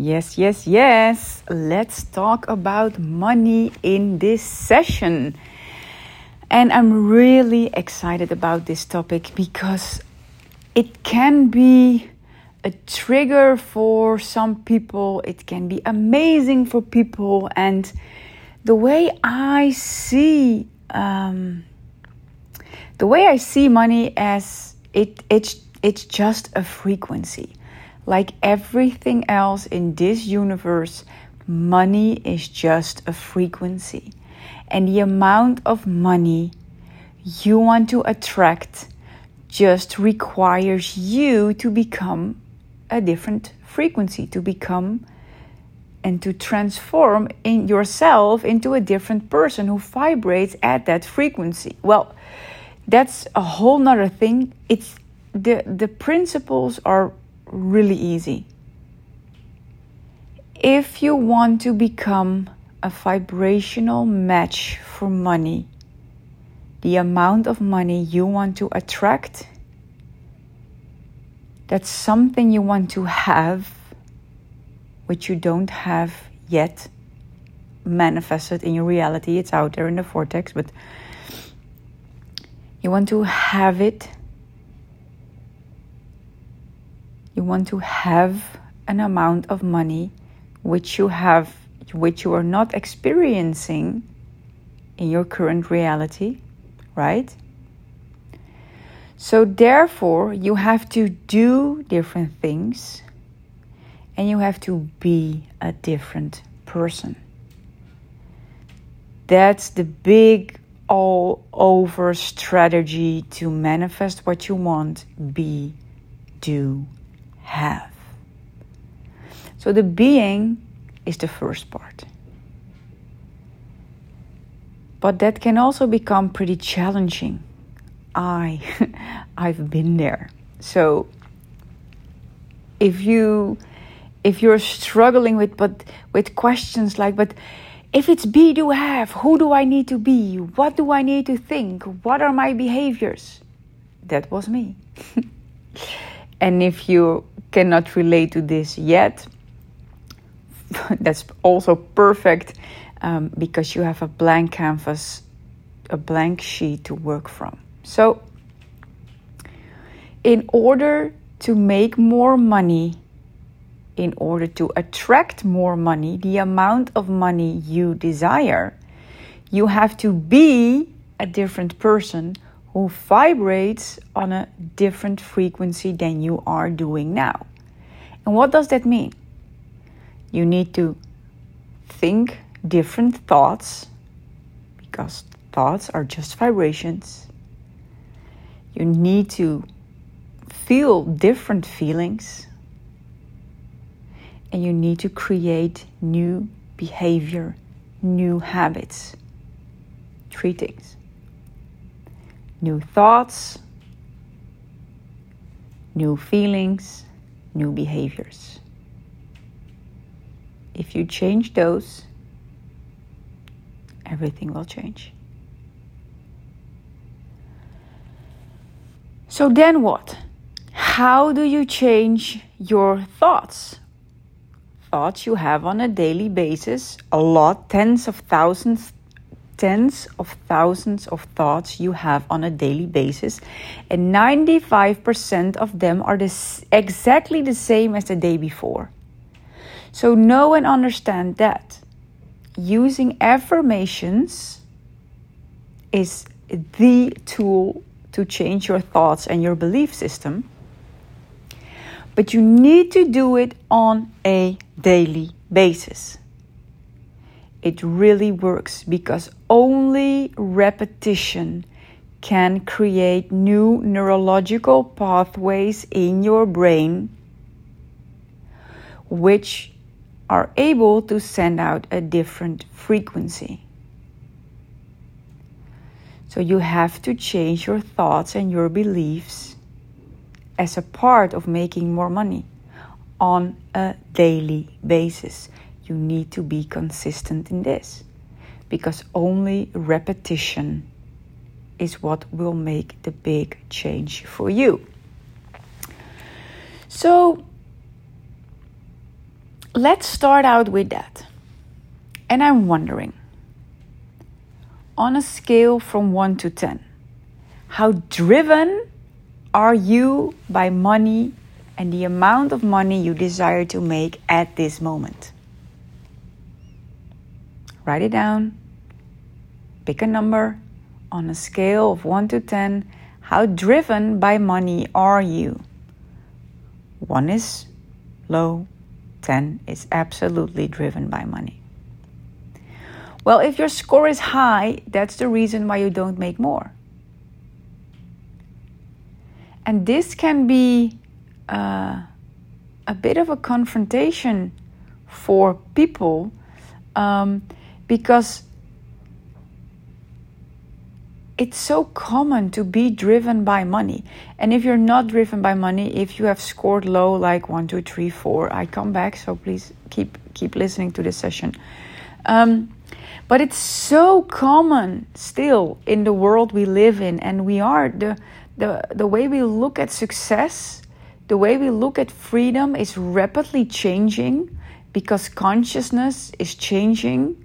Yes, yes, yes. Let's talk about money in this session. And I'm really excited about this topic because it can be a trigger for some people, it can be amazing for people. And the way I see, um, the way I see money as it, it's, it's just a frequency like everything else in this universe, money is just a frequency. And the amount of money you want to attract just requires you to become a different frequency, to become and to transform in yourself into a different person who vibrates at that frequency. Well, that's a whole nother thing. It's the the principles are really easy. If you want to become a vibrational match for money, the amount of money you want to attract, that's something you want to have, which you don't have yet manifested in your reality. It's out there in the vortex, but you want to have it you want to have an amount of money which you have which you are not experiencing in your current reality, right? So therefore, you have to do different things and you have to be a different person. That's the big all over strategy to manifest what you want, be, do, have. So the being is the first part. But that can also become pretty challenging. I I've been there. So if you if you're struggling with but with questions like but if it's be do have who do i need to be what do i need to think what are my behaviors that was me and if you cannot relate to this yet, that's also perfect um, because you have a blank canvas, a blank sheet to work from. So, in order to make more money, in order to attract more money, the amount of money you desire, you have to be a different person who vibrates on a different frequency than you are doing now. And what does that mean? You need to think different thoughts because thoughts are just vibrations. You need to feel different feelings. And you need to create new behavior, new habits. Three things new thoughts, new feelings, new behaviors. If you change those, everything will change. So then what? How do you change your thoughts? Thoughts you have on a daily basis, a lot, tens of thousands, tens of thousands of thoughts you have on a daily basis, and 95% of them are this, exactly the same as the day before. So, know and understand that using affirmations is the tool to change your thoughts and your belief system. But you need to do it on a daily basis it really works because only repetition can create new neurological pathways in your brain which are able to send out a different frequency. So you have to change your thoughts and your beliefs as a part of making more money on a daily basis you need to be consistent in this because only repetition is what will make the big change for you. So, let's start out with that. And I'm wondering on a scale from 1 to 10, how driven are you by money and the amount of money you desire to make at this moment? Write it down. Pick a number on a scale of 1 to 10. How driven by money are you? 1 is low, 10 is absolutely driven by money. Well, if your score is high, that's the reason why you don't make more. And this can be uh, a bit of a confrontation for people um, because it's so common to be driven by money. And if you're not driven by money, if you have scored low, like one, two, three, four, I come back. So please keep keep listening to this session. Um, but it's so common still in the world we live in, and we are the the the way we look at success, the way we look at freedom is rapidly changing because consciousness is changing,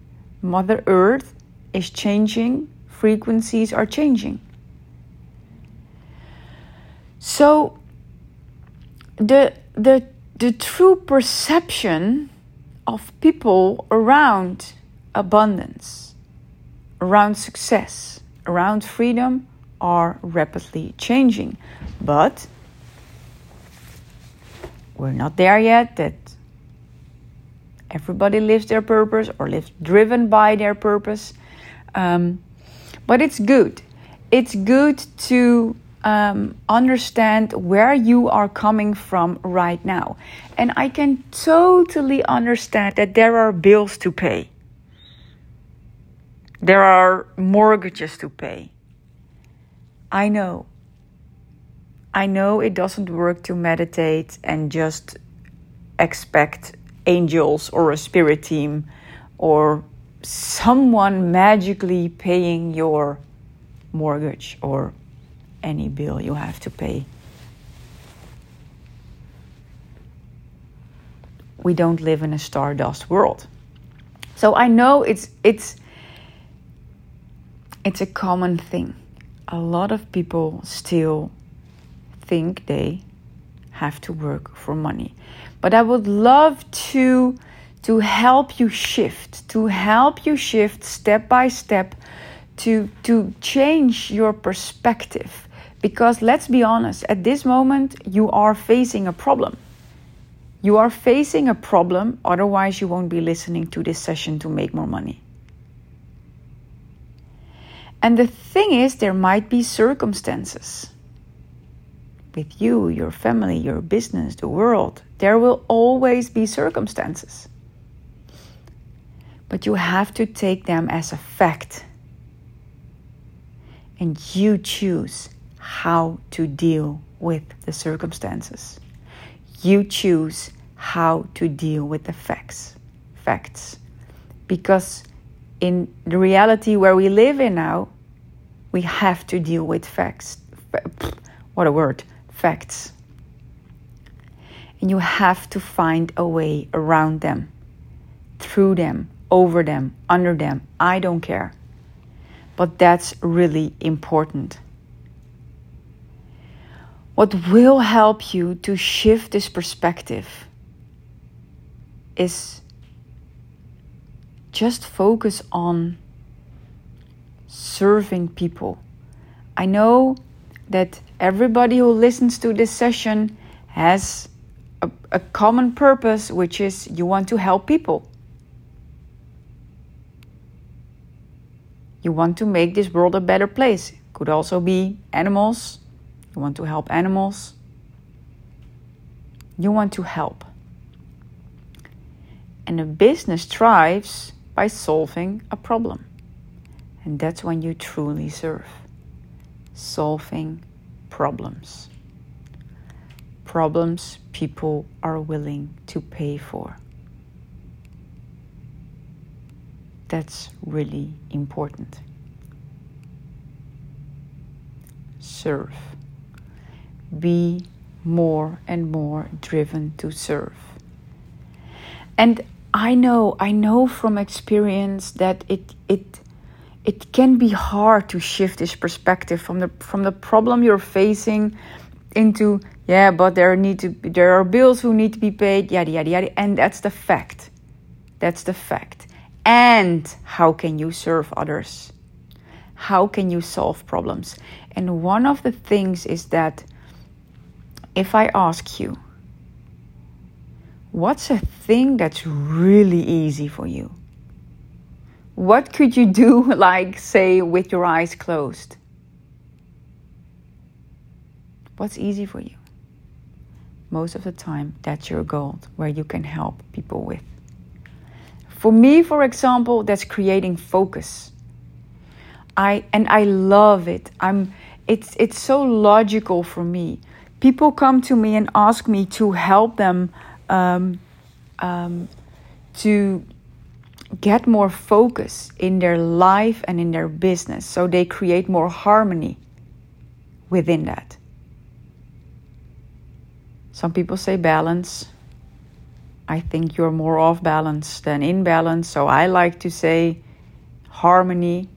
Mother Earth is changing, frequencies are changing. So the the the true perception of people around abundance, around success, around freedom are rapidly changing. But we're not there yet that everybody lives their purpose or lives driven by their purpose. Um, but it's good. It's good to um, understand where you are coming from right now. And I can totally understand that there are bills to pay. There are mortgages to pay. I know. I know it doesn't work to meditate and just expect angels or a spirit team or someone magically paying your mortgage or any bill you have to pay. We don't live in a stardust world. So I know it's it's it's a common thing. A lot of people still think they have to work for money. But I would love to to help you shift, to help you shift step by step to to change your perspective because let's be honest, at this moment you are facing a problem. You are facing a problem, otherwise you won't be listening to this session to make more money. And the thing is, there might be circumstances with you, your family, your business, the world. There will always be circumstances. But you have to take them as a fact. And you choose how to deal with the circumstances. You choose how to deal with the facts. Facts. Because in the reality where we live in now, we have to deal with facts. What a word, And you have to find a way around them, through them, over them, under them. I don't care. But that's really important. What will help you to shift this perspective is just focus on serving people. I know that everybody who listens to this session has a, a, common purpose, which is you want to help people. You want to make this world a better place. Could also be animals. You want to help animals. You want to help. And a business thrives by solving a problem. And that's when you truly serve. Solving problems. Problems people are willing to pay for. That's really important. Serve. Be more and more driven to serve. And I know, I know from experience that it it it can be hard to shift this perspective from the from the problem you're facing into yeah, but there need to there are bills who need to be paid, yada yada yada, and that's the fact. That's the fact. And how can you serve others? How can you solve problems? And one of the things is that if I ask you, what's a thing that's really easy for you? What could you do, like, say, with your eyes closed? What's easy for you? Most of the time, that's your goal where you can help people with. For me, for example, that's creating focus. I and I love it. I'm it's it's so logical for me. People come to me and ask me to help them um, um, to get more focus in their life and in their business, so they create more harmony within that. Some people say balance. I think you're more off balance than in balance, so I like to say harmony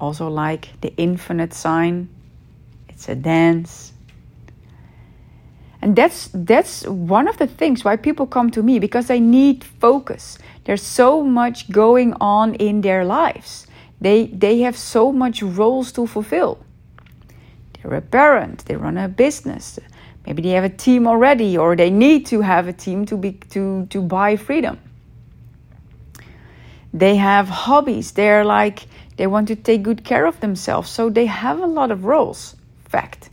also like the infinite sign. It's a dance. And that's that's one of the things why people come to me because they need focus. There's so much going on in their lives. They they have so much roles to fulfill. They're a parent, they run a business. Maybe they have a team already or they need to have a team to be to to buy freedom. They have hobbies. They're like they want to take good care of themselves, so they have a lot of roles. Fact.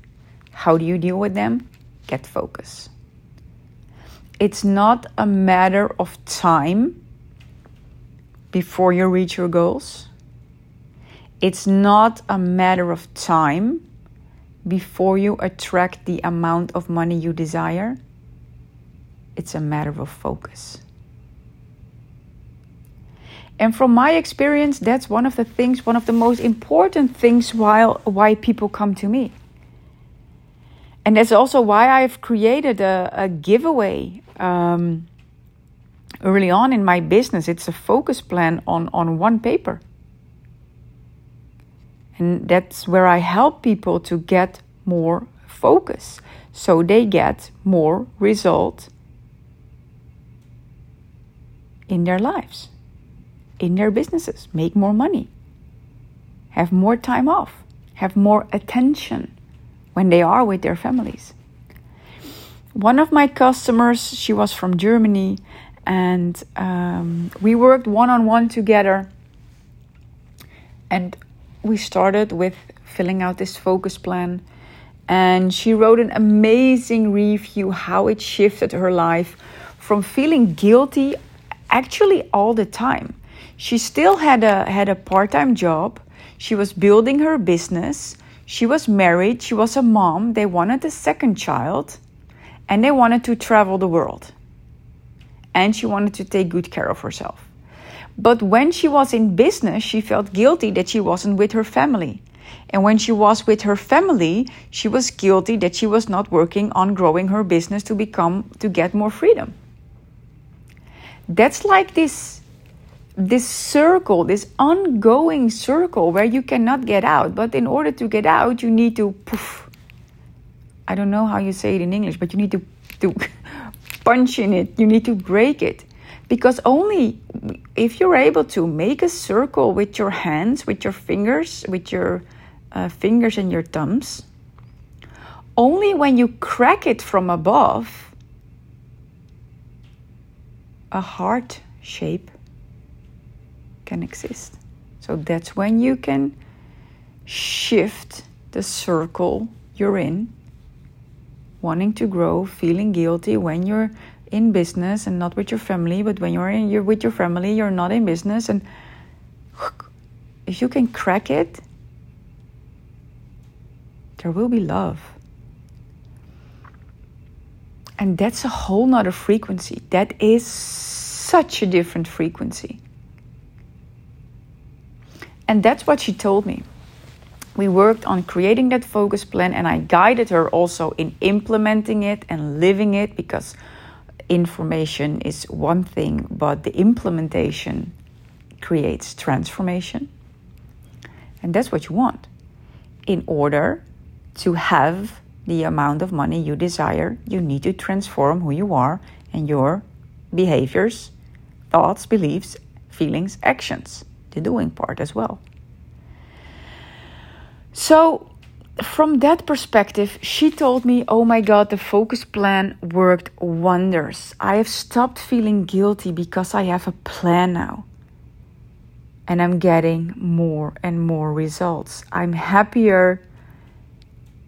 How do you deal with them? Get focus. It's not a matter of time before you reach your goals. It's not a matter of time before you attract the amount of money you desire. It's a matter of focus. And from my experience, that's one of the things, one of the most important things while why people come to me. And that's also why I've created a, a giveaway um, early on in my business. It's a focus plan on, on one paper. And that's where I help people to get more focus so they get more result in their lives in their businesses, make more money, have more time off, have more attention when they are with their families. One of my customers, she was from Germany, and um, we worked one on one together. And we started with filling out this focus plan. And she wrote an amazing review how it shifted her life from feeling guilty actually all the time she still had a had a part-time job. She was building her business. She was married. She was a mom. They wanted a second child and they wanted to travel the world. And she wanted to take good care of herself. But when she was in business, she felt guilty that she wasn't with her family. And when she was with her family, she was guilty that she was not working on growing her business to become to get more freedom. That's like this this circle, this ongoing circle where you cannot get out. But in order to get out, you need to poof. I don't know how you say it in English, but you need to, to punch in it. You need to break it. Because only if you're able to make a circle with your hands, with your fingers, with your uh, fingers and your thumbs, only when you crack it from above, a heart shape can exist. So that's when you can shift the circle you're in, wanting to grow, feeling guilty when you're in business and not with your family, but when you're in, you're with your family, you're not in business, and if you can crack it, there will be love. And that's a whole nother frequency. That is such a different frequency. And that's what she told me. We worked on creating that focus plan, and I guided her also in implementing it and living it because information is one thing, but the implementation creates transformation. And that's what you want. In order to have the amount of money you desire, you need to transform who you are and your behaviors, thoughts, beliefs, feelings, actions, the doing part as well. So, from that perspective, she told me, Oh my God, the focus plan worked wonders. I have stopped feeling guilty because I have a plan now. And I'm getting more and more results. I'm happier.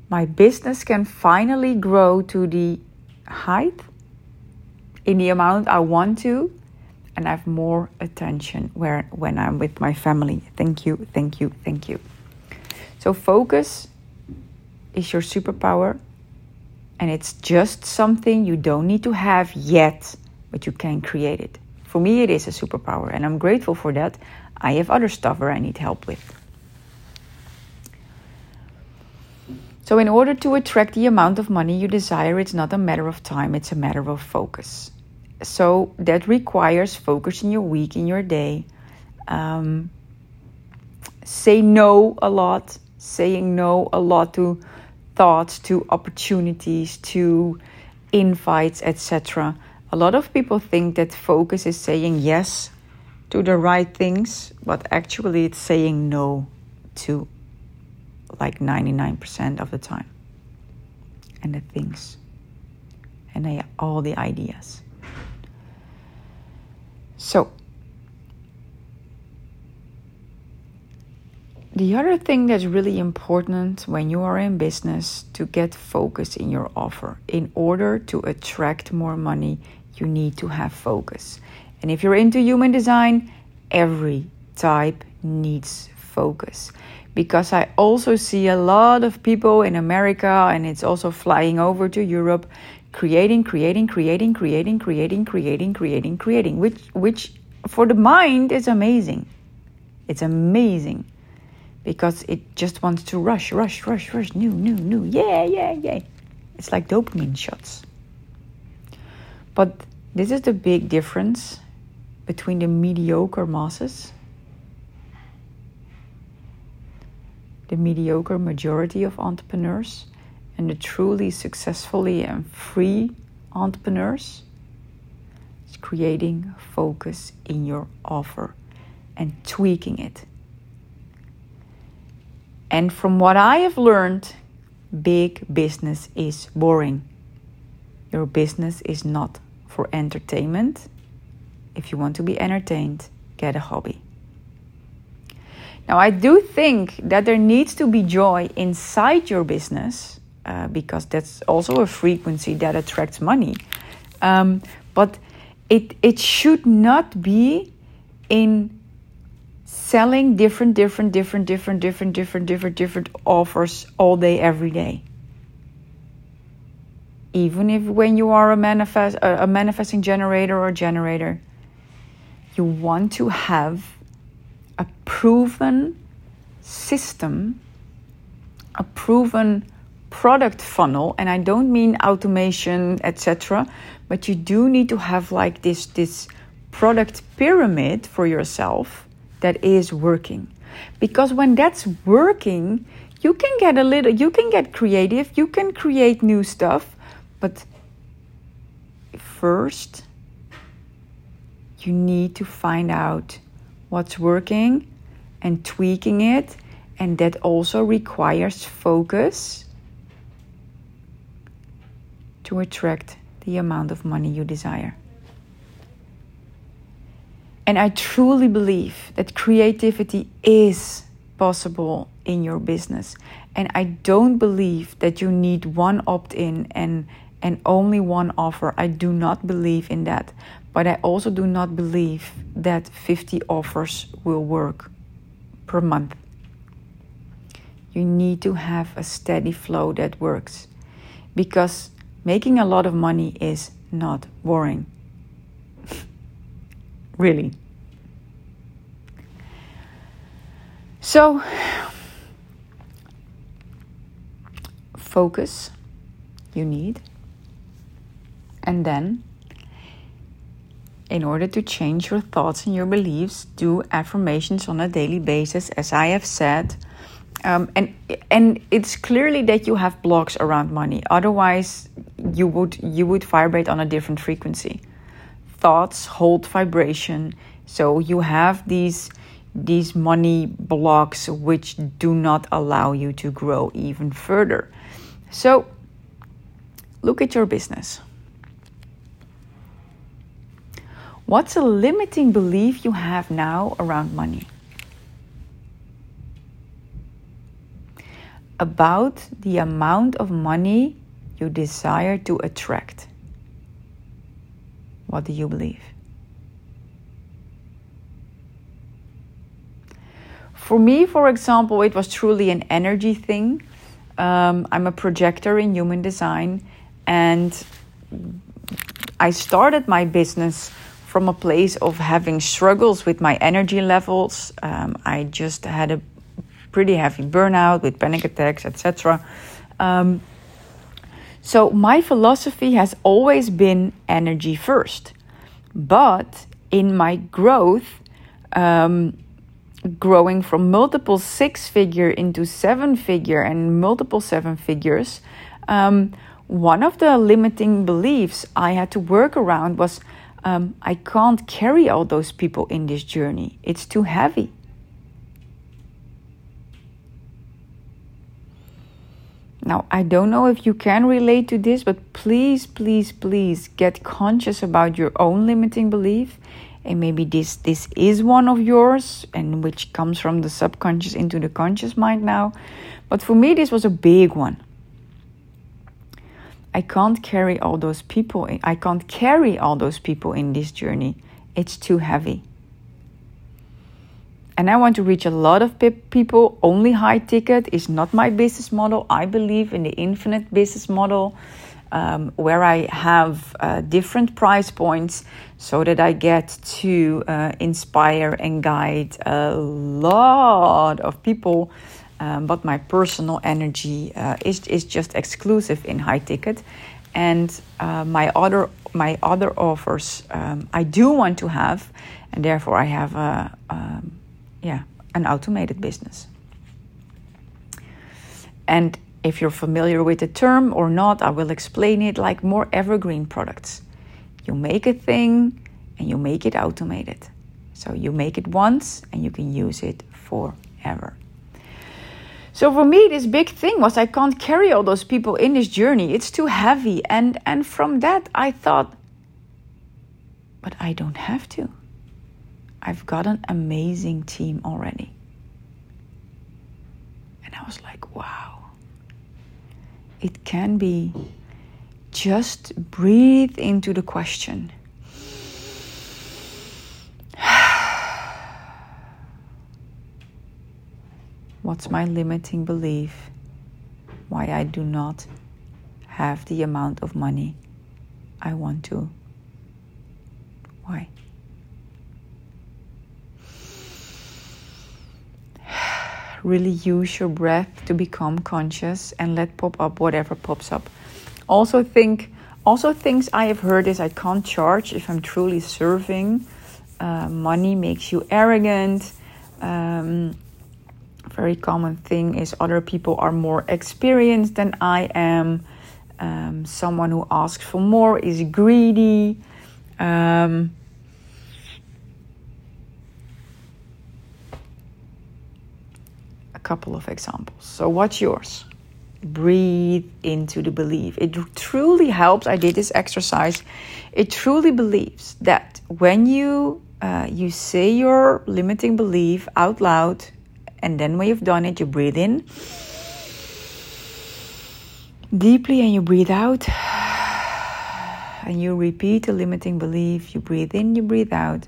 My business can finally grow to the height in the amount I want to. And I have more attention where, when I'm with my family. Thank you, thank you, thank you. So, focus is your superpower. And it's just something you don't need to have yet, but you can create it. For me, it is a superpower, and I'm grateful for that. I have other stuff where I need help with. So, in order to attract the amount of money you desire, it's not a matter of time, it's a matter of focus. So, that requires focusing your week, in your day. Um, say no a lot, saying no a lot to thoughts, to opportunities, to invites, etc. A lot of people think that focus is saying yes to the right things, but actually it's saying no to like 99% of the time. And the things and all the ideas. So, The other thing that's really important when you are in business to get focus in your offer. In order to attract more money, you need to have focus. And if you're into human design, every type needs focus. Because I also see a lot of people in America and it's also flying over to Europe creating, creating, creating, creating, creating, creating, creating, creating, which which for the mind is amazing. It's amazing because it just wants to rush, rush, rush, rush, new, new, new, yeah, yeah, yeah. It's like dopamine shots. But this is the big difference between the mediocre masses, the mediocre majority of entrepreneurs, and the truly successfully and free entrepreneurs. is creating focus in your offer and tweaking it and from what I have learned, big business is boring. Your business is not for entertainment. If you want to be entertained, get a hobby. Now, I do think that there needs to be joy inside your business uh, because that's also a frequency that attracts money. Um, but it, it should not be in selling different, different, different, different, different, different, different, different offers all day, every day. Even if when you are a manifest a manifesting generator or generator, you want to have a proven system, a proven product funnel, and I don't mean automation, etc., but you do need to have like this this product pyramid for yourself that is working. Because when that's working, you can get a little, you can get creative, you can create new stuff, but first, you need to find out what's working and tweaking it, and that also requires focus to attract the amount of money you desire. And I truly believe that creativity is possible in your business. And I don't believe that you need one opt in and, and only one offer. I do not believe in that. But I also do not believe that 50 offers will work per month. You need to have a steady flow that works because making a lot of money is not boring really. So, focus you need, and then in order to change your thoughts and your beliefs, do affirmations on a daily basis, as I have said. Um, and and it's clearly that you have blocks around money. Otherwise, you would you would vibrate on a different frequency. Thoughts hold vibration, so you have these these money blocks which do not allow you to grow even further. So, look at your business. What's a limiting belief you have now around money? About the amount of money you desire to attract. What do you believe? For me, for example, it was truly an energy thing. Um, I'm a projector in human design, and I started my business from a place of having struggles with my energy levels. Um, I just had a pretty heavy burnout with panic attacks, etc. Um, so my philosophy has always been energy first, but in my growth, um, growing from multiple six figure into seven figure and multiple seven figures, um, one of the limiting beliefs I had to work around was um, I can't carry all those people in this journey. It's too heavy. Now, I don't know if you can relate to this, but please, please, please get conscious about your own limiting belief. And maybe this, this is one of yours, and which comes from the subconscious into the conscious mind now. But for me, this was a big one. I can't carry all those people. I can't carry all those people in this journey. It's too heavy. And I want to reach a lot of people. Only high ticket is not my business model. I believe in the infinite business model um, where I have uh, different price points so that I get to uh, inspire and guide a lot of people um, but my personal energy uh, is is just exclusive in high ticket, and uh, my other my other offers um, I do want to have, and therefore I have a um, yeah an automated business. And if you're familiar with the term or not, I will explain it like more evergreen products. You make a thing and you make it automated. So you make it once and you can use it forever. So for me, this big thing was I can't carry all those people in this journey. It's too heavy. And, and from that, I thought, but I don't have to. I've got an amazing team already. And I was like, wow. It can be just breathe into the question What's my limiting belief? Why I do not have the amount of money I want to? Why? Really use your breath to become conscious and let pop up whatever pops up. Also think also things I have heard is I can't charge if I'm truly serving. Uh, money makes you arrogant. Um, very common thing is other people are more experienced than I am. Um, someone who asks for more is greedy. Um, couple of examples. So, what's yours? Breathe into the belief. It truly helps. I did this exercise. It truly believes that when you uh, you say your limiting belief out loud and then when you've done it, you breathe in deeply and you breathe out. And you repeat the limiting belief. You breathe in, you breathe out.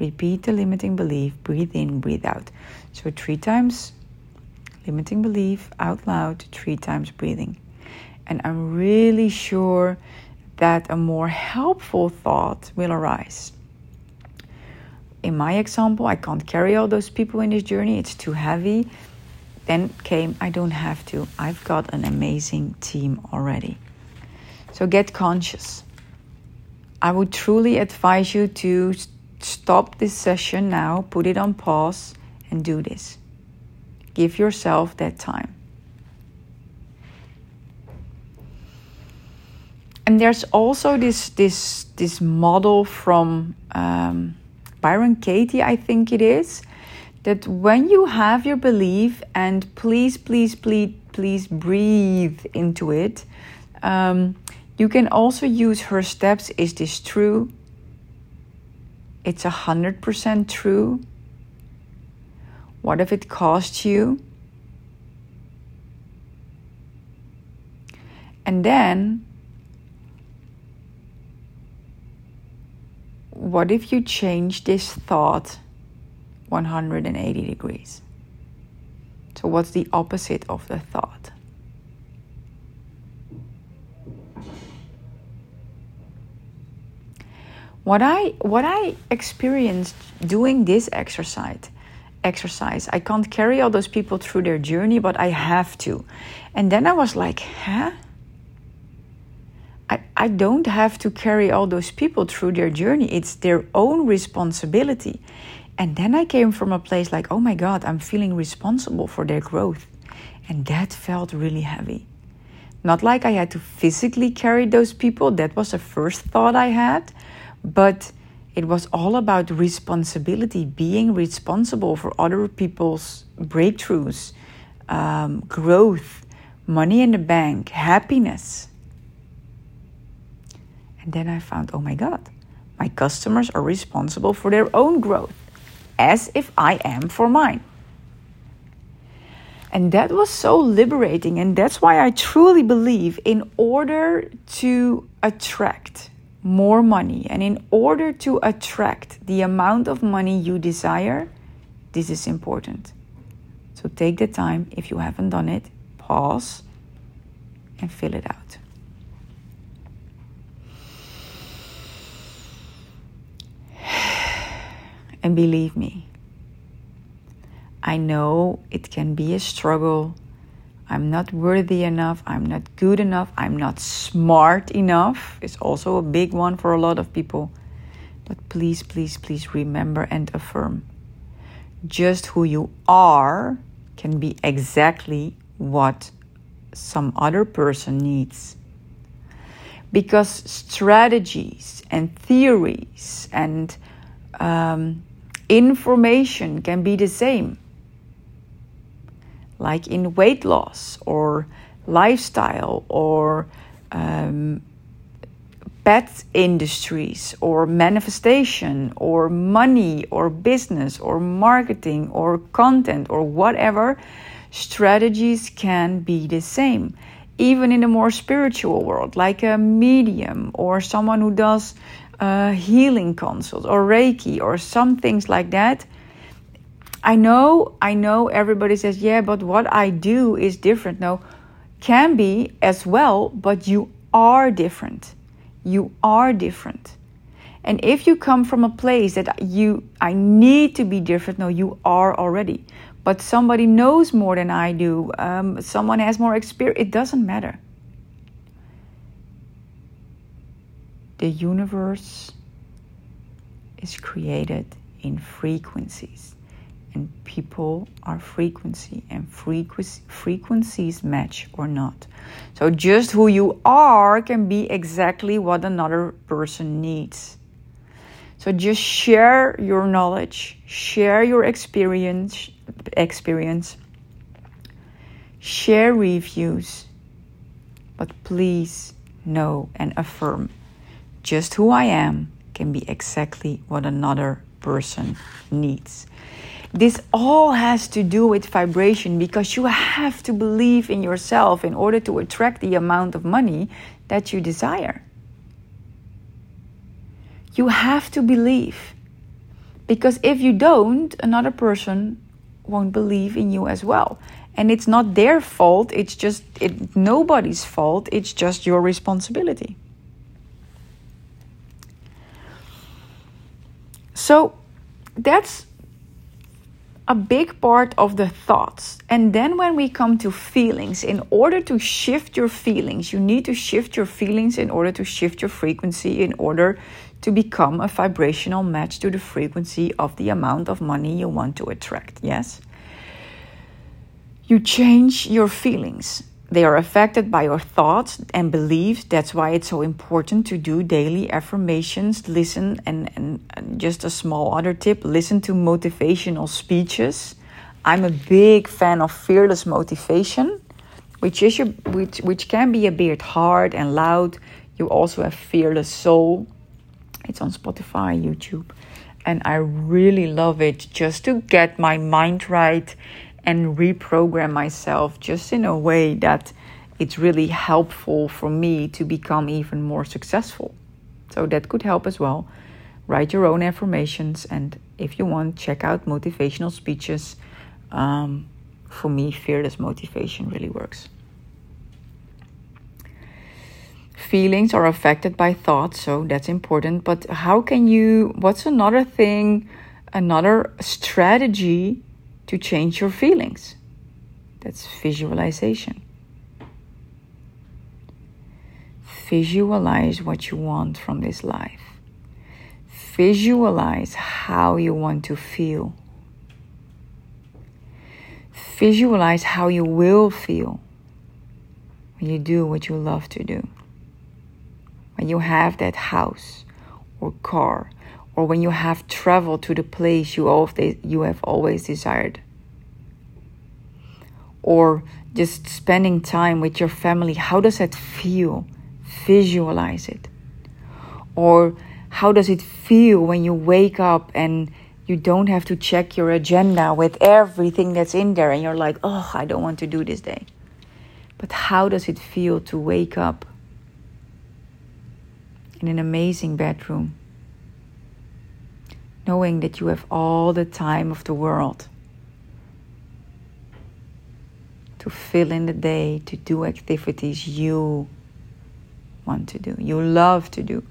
Repeat the limiting belief. Breathe in, breathe out. So three times limiting belief out loud, three times breathing. And I'm really sure that a more helpful thought will arise in my example, I can't carry all those people in this journey, it's too heavy. Then came, I don't have to. I've got an amazing team already. So get conscious. I would truly advise you to stop this session now, put it on pause, and do this. Give yourself that time. And there's also this this this model from um, Byron Katie, I think it is, that when you have your belief and please, please, please, please breathe into it, um, you can also use her steps. Is this true? It's a hundred percent true. What if it costs you? And then, what if you change this thought 180 degrees? So, what's the opposite of the thought? What I what I experienced doing this exercise exercise. I can't carry all those people through their journey, but I have to. And then I was like, huh? I, I don't have to carry all those people through their journey. It's their own responsibility. And then I came from a place like, oh my God, I'm feeling responsible for their growth. And that felt really heavy. Not like I had to physically carry those people, that was the first thought I had, but it was all about responsibility, being responsible for other people's breakthroughs, um, growth, money in the bank, happiness. And then I found, oh my God, my customers are responsible for their own growth, as if I am for mine. And that was so liberating. And that's why I truly believe in order to attract more money. And in order to attract the amount of money you desire, this is important. So take the time, if you haven't done it, pause and fill it out. And believe me, I know it can be a struggle I'm not worthy enough, I'm not good enough, I'm not smart enough It's also a big one for a lot of people. But please, please, please remember and affirm just who you are can be exactly what some other person needs. Because strategies and theories and um, information can be the same like in weight loss or lifestyle or um, pet industries or manifestation or money or business or marketing or content or whatever, strategies can be the same. Even in the more spiritual world, like a medium or someone who does uh, healing consults or Reiki or some things like that, I know, I know everybody says, yeah, but what I do is different. No, can be as well, but you are different. You are different. And if you come from a place that you, I need to be different, no, you are already. But somebody knows more than I do, um, someone has more experience, it doesn't matter. The universe is created in frequencies and people are frequency and frequency, frequencies match or not. So just who you are can be exactly what another person needs. So just share your knowledge, share your experience, experience. Share reviews. But please know and affirm just who I am can be exactly what another person needs. This all has to do with vibration because you have to believe in yourself in order to attract the amount of money that you desire. You have to believe. Because if you don't, another person won't believe in you as well. And it's not their fault, it's just it, nobody's fault, it's just your responsibility. So that's a big part of the thoughts. And then when we come to feelings, in order to shift your feelings, you need to shift your feelings in order to shift your frequency, in order to become a vibrational match to the frequency of the amount of money you want to attract. Yes? You change your feelings. They are affected by your thoughts and beliefs. That's why it's so important to do daily affirmations. Listen, and, and just a small other tip listen to motivational speeches. I'm a big fan of fearless motivation, which, is your, which, which can be a bit hard and loud. You also have Fearless Soul. It's on Spotify, YouTube. And I really love it just to get my mind right and reprogram myself just in a way that it's really helpful for me to become even more successful. So that could help as well. Write your own affirmations, and if you want, check out motivational speeches. Um, for me, fearless motivation really works. Feelings are affected by thoughts, so that's important. But how can you? What's another thing, another strategy to change your feelings. That's visualization. Visualize what you want from this life. Visualize how you want to feel. Visualize how you will feel when you do what you love to do. When you have that house or car or when you have traveled to the place you, always, you have always desired. Or just spending time with your family, how does that feel? Visualize it. Or how does it feel when you wake up and you don't have to check your agenda with everything that's in there and you're like, oh, I don't want to do this day. But how does it feel to wake up in an amazing bedroom? Knowing that you have all the time of the world to fill in the day to do activities you want to do, you love to do.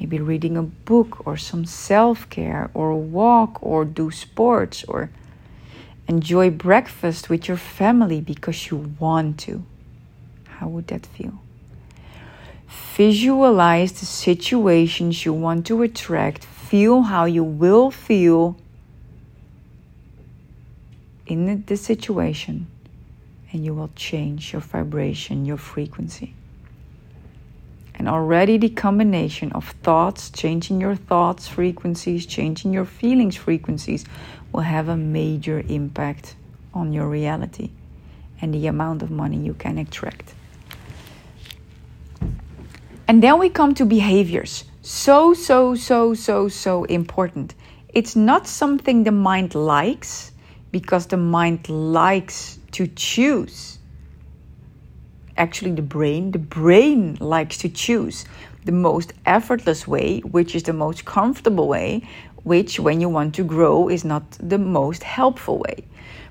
Maybe reading a book or some self care or walk or do sports or enjoy breakfast with your family because you want to. How would that feel? Visualize the situations you want to attract feel how you will feel in the situation, and you will change your vibration, your frequency. And already the combination of thoughts, changing your thoughts frequencies, changing your feelings frequencies, will have a major impact on your reality and the amount of money you can attract. And then we come to behaviors so, so, so, so, so important. It's not something the mind likes because the mind likes to choose. Actually, the brain, the brain likes to choose the most effortless way, which is the most comfortable way, which when you want to grow is not the most helpful way.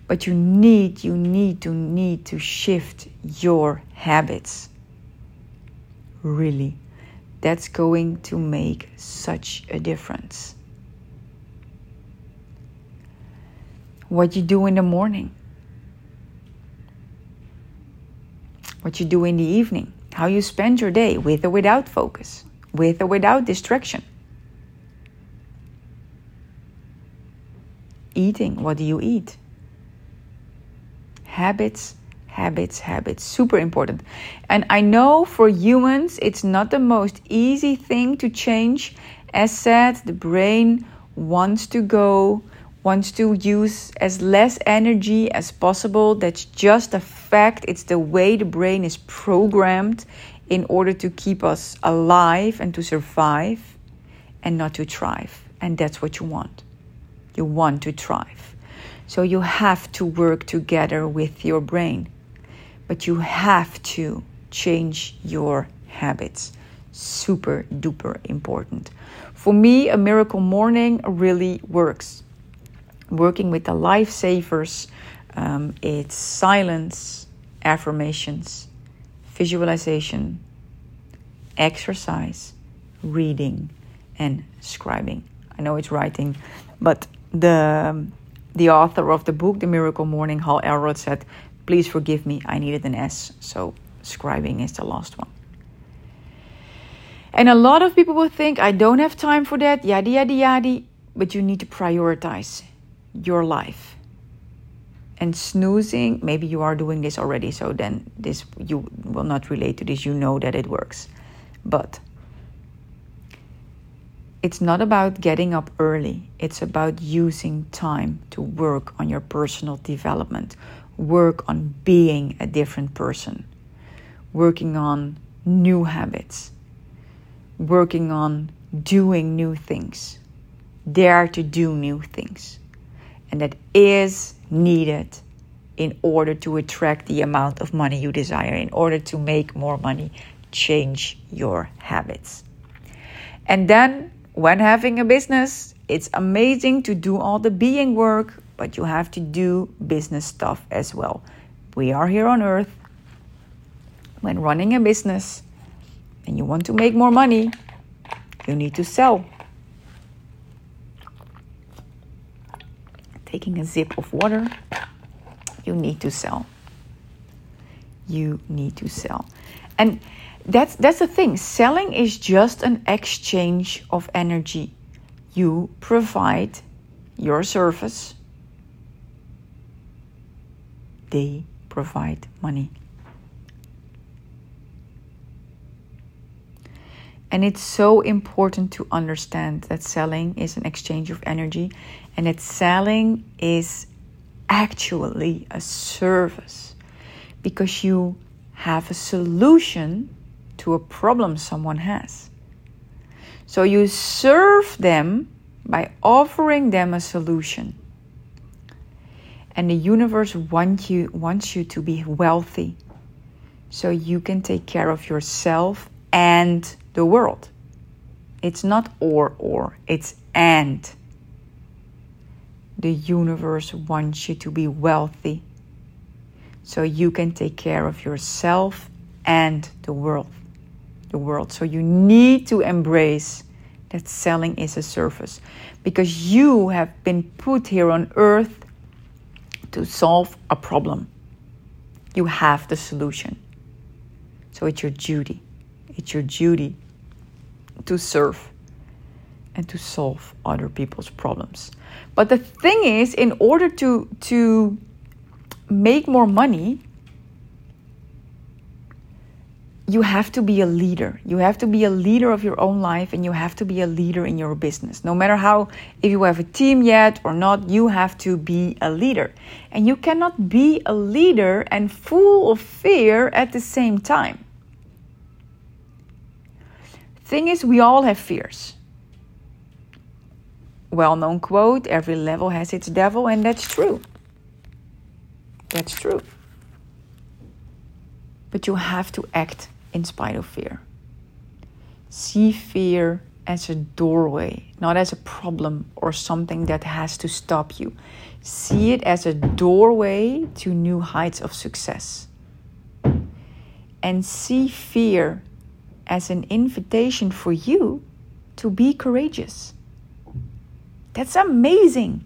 But you need, you need to need to shift your habits. Really that's going to make such a difference. What you do in the morning, what you do in the evening, how you spend your day with or without focus, with or without distraction. Eating, what do you eat? Habits habits, habits, super important. And I know for humans, it's not the most easy thing to change. As said, the brain wants to go, wants to use as less energy as possible. That's just a fact. It's the way the brain is programmed in order to keep us alive and to survive and not to thrive. And that's what you want. You want to thrive. So you have to work together with your brain but you have to change your habits. Super duper important. For me, a miracle morning really works. Working with the lifesavers, um, it's silence, affirmations, visualization, exercise, reading, and scribing. I know it's writing, but the the author of the book, The Miracle Morning, Hal Elrod, said, Please forgive me, I needed an S. So scribing is the last one. And a lot of people will think, I don't have time for that, yada, yada, yada. But you need to prioritize your life. And snoozing, maybe you are doing this already, so then this you will not relate to this. You know that it works. But it's not about getting up early, it's about using time to work on your personal development, work on being a different person, working on new habits, working on doing new things, dare to do new things. And that is needed in order to attract the amount of money you desire, in order to make more money, change your habits. And then, when having a business, it's amazing to do all the being work, but you have to do business stuff as well. We are here on earth. When running a business and you want to make more money, you need to sell. Taking a sip of water, you need to sell. You need to sell. And that's that's the thing. Selling is just an exchange of energy. You provide your service. They provide money. And it's so important to understand that selling is an exchange of energy and that selling is actually a service because you have a solution to a problem someone has. So you serve them by offering them a solution. And the universe wants you, wants you to be wealthy so you can take care of yourself and the world. It's not or or, it's and. The universe wants you to be wealthy so you can take care of yourself and the world. The world. So you need to embrace that selling is a service because you have been put here on earth to solve a problem. You have the solution. So it's your duty. It's your duty to serve and to solve other people's problems. But the thing is, in order to, to make more money, you have to be a leader. You have to be a leader of your own life and you have to be a leader in your business. No matter how, if you have a team yet or not, you have to be a leader. And you cannot be a leader and full of fear at the same time. Thing is, we all have fears. Well known quote every level has its devil, and that's true. That's true. But you have to act in spite of fear. See fear as a doorway, not as a problem or something that has to stop you. See it as a doorway to new heights of success. And see fear as an invitation for you to be courageous. That's amazing.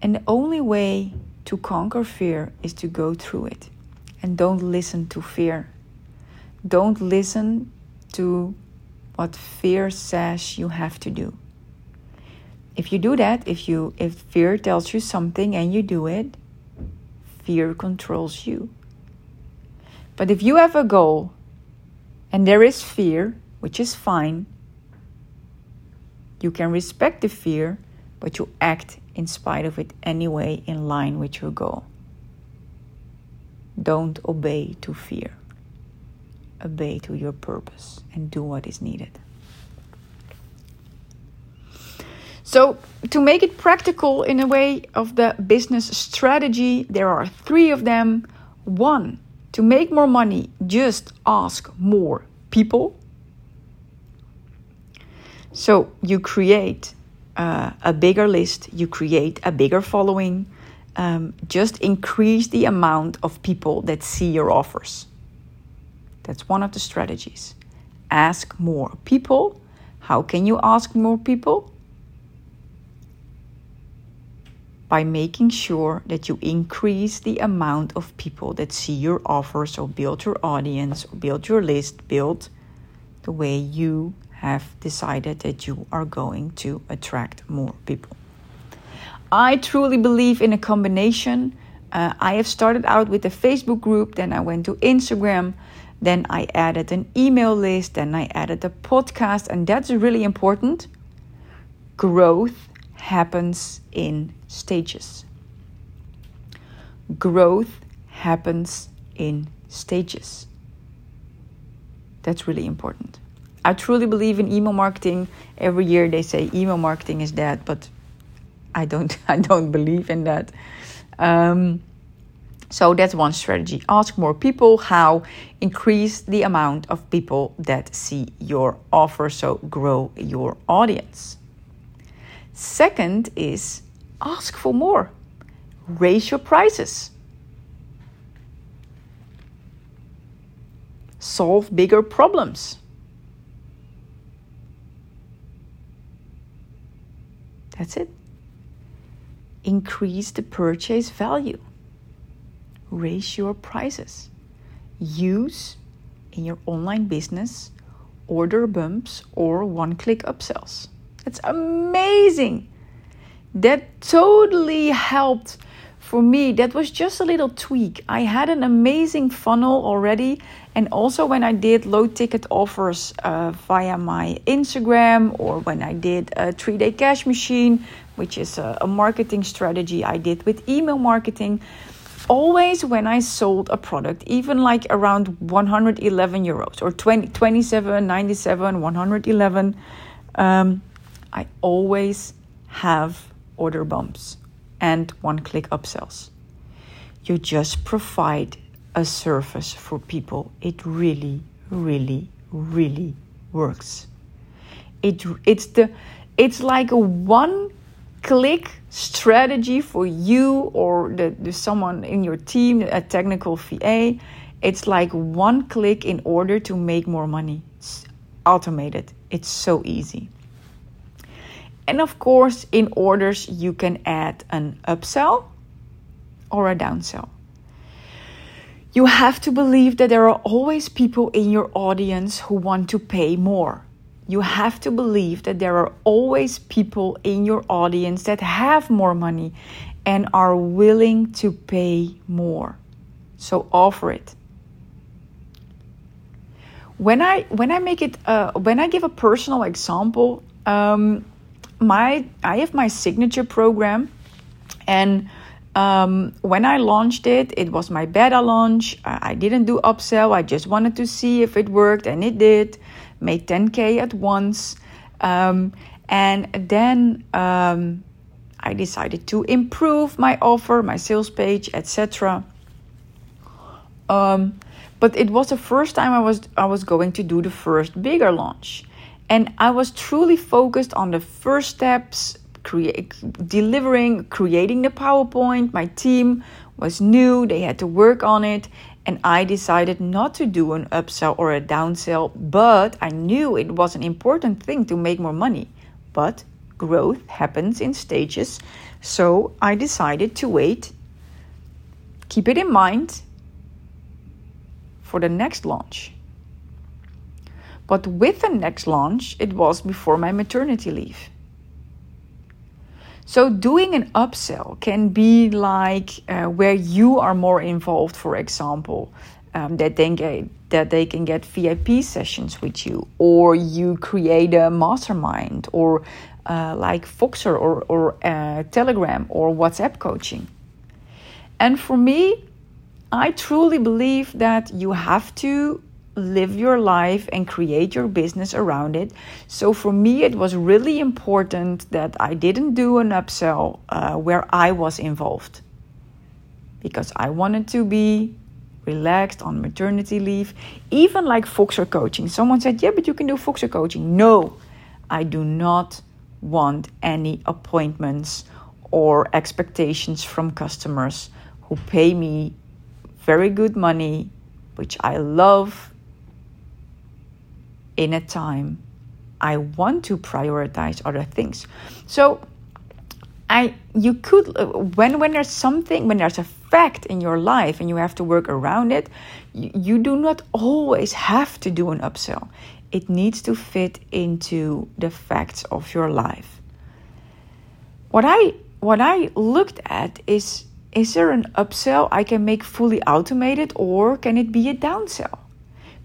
And the only way to conquer fear is to go through it. And don't listen to fear. Don't listen to what fear says you have to do. If you do that, if you if fear tells you something and you do it, fear controls you. But if you have a goal and there is fear, which is fine, you can respect the fear, but you act in spite of it anyway in line with your goal. Don't obey to fear. Obey to your purpose and do what is needed. So, to make it practical in a way of the business strategy, there are three of them. One, to make more money, just ask more people. So you create uh, a bigger list, you create a bigger following, um, just increase the amount of people that see your offers. That's one of the strategies. Ask more people. How can you ask more people? by making sure that you increase the amount of people that see your offer. So, build your audience, or build your list, build the way you have decided that you are going to attract more people. I truly believe in a combination. Uh, I have started out with a Facebook group, then I went to Instagram, then I added an email list, then I added a podcast, and that's really important. Growth happens in stages. Growth happens in stages. That's really important. I truly believe in email marketing. Every year they say email marketing is dead, but I don't I don't believe in that. Um, so that's one strategy. Ask more people how increase the amount of people that see your offer so grow your audience. Second is ask for more. Raise your prices. Solve bigger problems. That's it. Increase the purchase value. Raise your prices. Use in your online business order bumps or one click upsells. That's amazing. That totally helped for me. That was just a little tweak. I had an amazing funnel already. And also, when I did low ticket offers uh, via my Instagram or when I did a three day cash machine, which is a, a marketing strategy I did with email marketing always when I sold a product, even like around 111 euros or 20, 27, 97, 111, um, I always have order bumps and one click upsells. You just provide a service for people. It really, really, really works. It it's the it's like a one click strategy for you or the, the someone in your team, a technical VA. It's like one click in order to make more money. It's automated. It's so easy. And of course, in orders, you can add an upsell or a downsell. You have to believe that there are always people in your audience who want to pay more. You have to believe that there are always people in your audience that have more money and are willing to pay more. So offer it. When I when I make it uh, when I give a personal example, um, my I have my signature program, and um, when I launched it, it was my beta launch. I didn't do upsell. I just wanted to see if it worked, and it did. Made 10k at once, um, and then um, I decided to improve my offer, my sales page, etc. Um, but it was the first time I was I was going to do the first bigger launch. And I was truly focused on the first steps, create, delivering, creating the PowerPoint. My team was new, they had to work on it. And I decided not to do an upsell or a downsell, but I knew it was an important thing to make more money. But growth happens in stages. So I decided to wait, keep it in mind for the next launch. But with the next launch, it was before my maternity leave. So, doing an upsell can be like uh, where you are more involved, for example, um, that, they get, that they can get VIP sessions with you, or you create a mastermind, or uh, like Voxer or, or uh, Telegram or WhatsApp coaching. And for me, I truly believe that you have to live your life and create your business around it. So for me, it was really important that I didn't do an upsell uh, where I was involved because I wanted to be relaxed on maternity leave, even like Voxer coaching. Someone said, Yeah, but you can do Voxer coaching. No, I do not want any appointments or expectations from customers who pay me very good money, which I love in a time I want to prioritize other things. So I you could uh, when when there's something when there's a fact in your life and you have to work around it, you, you do not always have to do an upsell. It needs to fit into the facts of your life. What I what I looked at is is there an upsell I can make fully automated or can it be a downsell?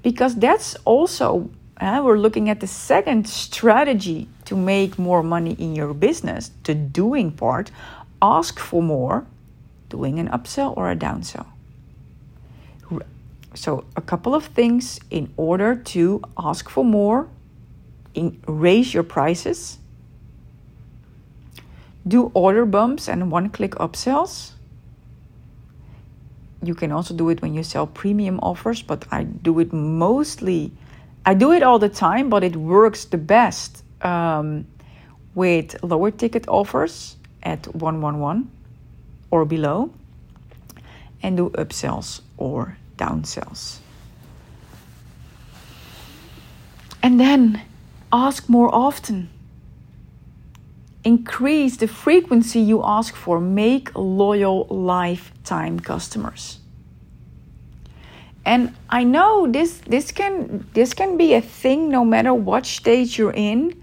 Because that's also, uh, we're looking at the second strategy to make more money in your business, the doing part. Ask for more, doing an upsell or a downsell. So, a couple of things in order to ask for more, in, raise your prices, do order bumps and one click upsells you can also do it when you sell premium offers, but I do it mostly, I do it all the time, but it works the best um, with lower ticket offers at 111 or below, and do upsells or downsells. And then ask more often. Increase the frequency you ask for. Make loyal lifetime customers. And I know this this can this can be a thing no matter what stage you're in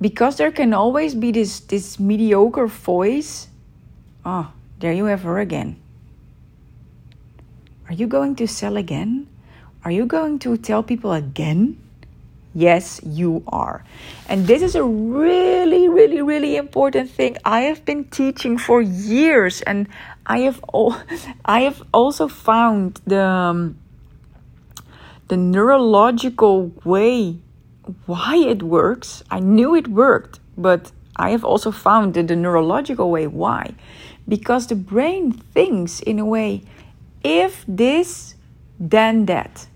because there can always be this this mediocre voice. Oh, there you have her again. Are you going to sell again? Are you going to tell people again? Yes, you are. And this is a really, really, really important thing I have been teaching for years. And I have, I have also found the, um, the neurological way why it works. I knew it worked, but I have also found the, the neurological way why. Because the brain thinks in a way, if this, then that.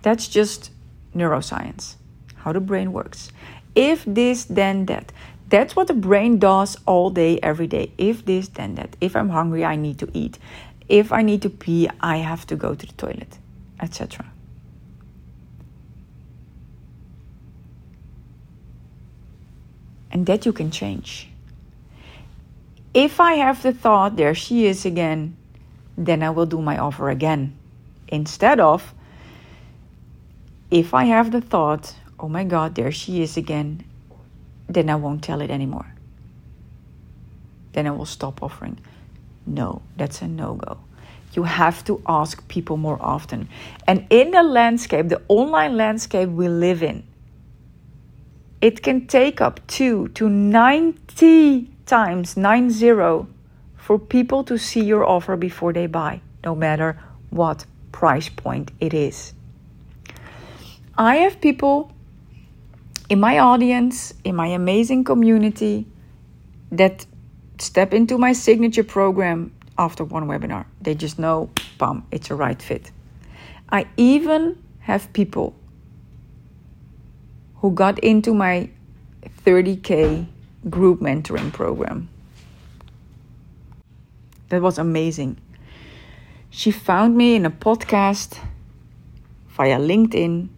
That's just neuroscience, how the brain works. If this, then that. That's what the brain does all day, every day. If this, then that. If I'm hungry, I need to eat. If I need to pee, I have to go to the toilet, etc. And that you can change. If I have the thought, there she is again, then I will do my offer again. Instead of, if I have the thought, oh my God, there she is again, then I won't tell it anymore. Then I will stop offering. No, that's a no go. You have to ask people more often. And in the landscape, the online landscape we live in, it can take up two to 90 times, nine zero, for people to see your offer before they buy, no matter what price point it is. I have people in my audience, in my amazing community, that step into my signature program after one webinar. They just know, bam, it's a right fit. I even have people who got into my 30K group mentoring program. That was amazing. She found me in a podcast via LinkedIn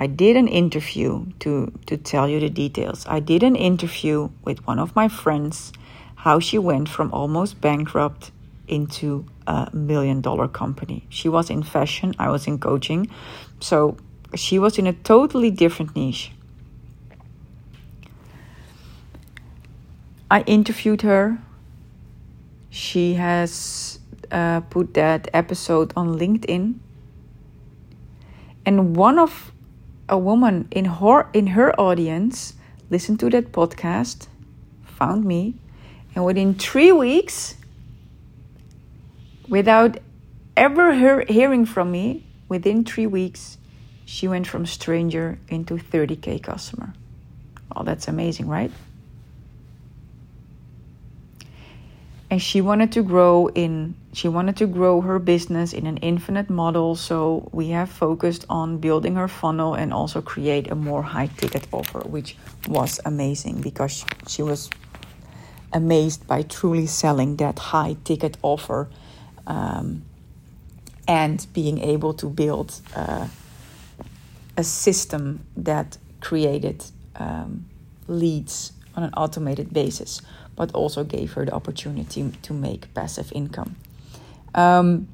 I did an interview to, to tell you the details. I did an interview with one of my friends, how she went from almost bankrupt into a million dollar company. She was in fashion, I was in coaching. So she was in a totally different niche. I interviewed her. She has uh, put that episode on LinkedIn. And one of a woman in her in her audience listened to that podcast, found me, and within three weeks, without ever hear, hearing from me, within three weeks, she went from stranger into 30k customer. Well, that's amazing, right? And she wanted to grow in she wanted to grow her business in an infinite model so we have focused on building her funnel and also create a more high ticket offer which was amazing because she was amazed by truly selling that high ticket offer um, and being able to build uh, a system that created um, leads on an automated basis, but also gave her the opportunity to make passive income. Um,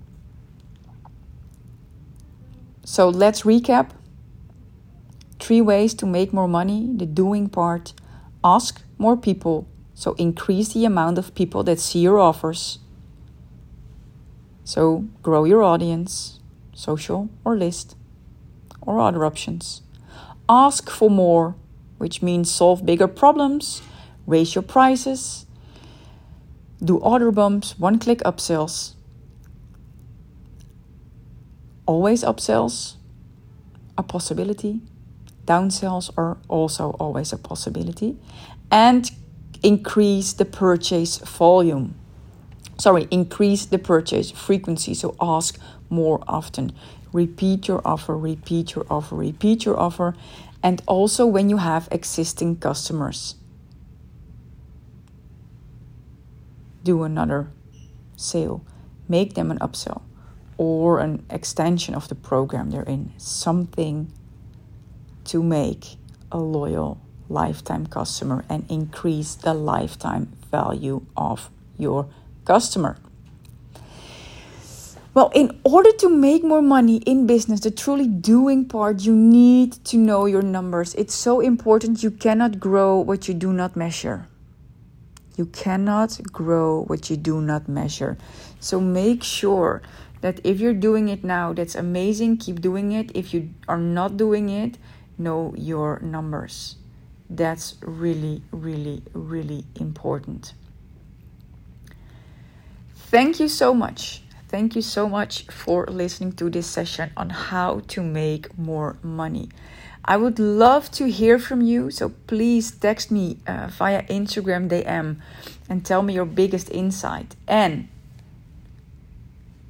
so let's recap three ways to make more money the doing part, ask more people, so increase the amount of people that see your offers. So grow your audience, social or list, or other options. Ask for more, which means solve bigger problems, raise your prices, do order bumps, one click upsells. Always upsells a possibility. Downsells are also always a possibility. And increase the purchase volume. Sorry, increase the purchase frequency. So ask more often. Repeat your offer, repeat your offer, repeat your offer. And also when you have existing customers, do another sale, make them an upsell or an extension of the program they're in. Something to make a loyal lifetime customer and increase the lifetime value of your customer. Well, in order to make more money in business, the truly doing part, you need to know your numbers. It's so important. You cannot grow what you do not measure. You cannot grow what you do not measure. So make sure that if you're doing it now, that's amazing. Keep doing it. If you are not doing it, know your numbers. That's really, really, really important. Thank you so much. Thank you so much for listening to this session on how to make more money. I would love to hear from you, so please text me uh, via Instagram DM and tell me your biggest insight. And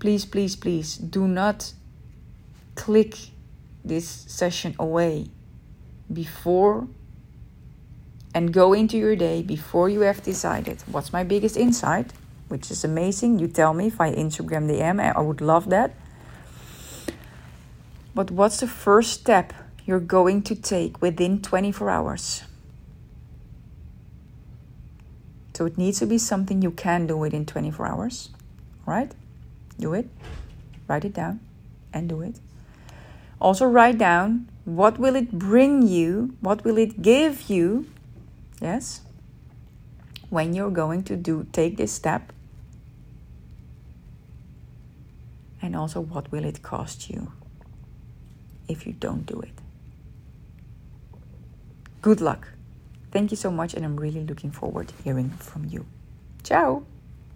please, please, please do not click this session away before and go into your day before you have decided what's my biggest insight, which is amazing. You tell me via Instagram DM, I would love that. But what's the first step you're going to take within 24 hours? So it needs to be something you can do within 24 hours, right? Do it, write it down, and do it. Also, write down what will it bring you, what will it give you Yes? When you're going to do take this step and also what will it cost you if you don't do it. Good luck. Thank you so much and I'm really looking forward to hearing from you. Ciao.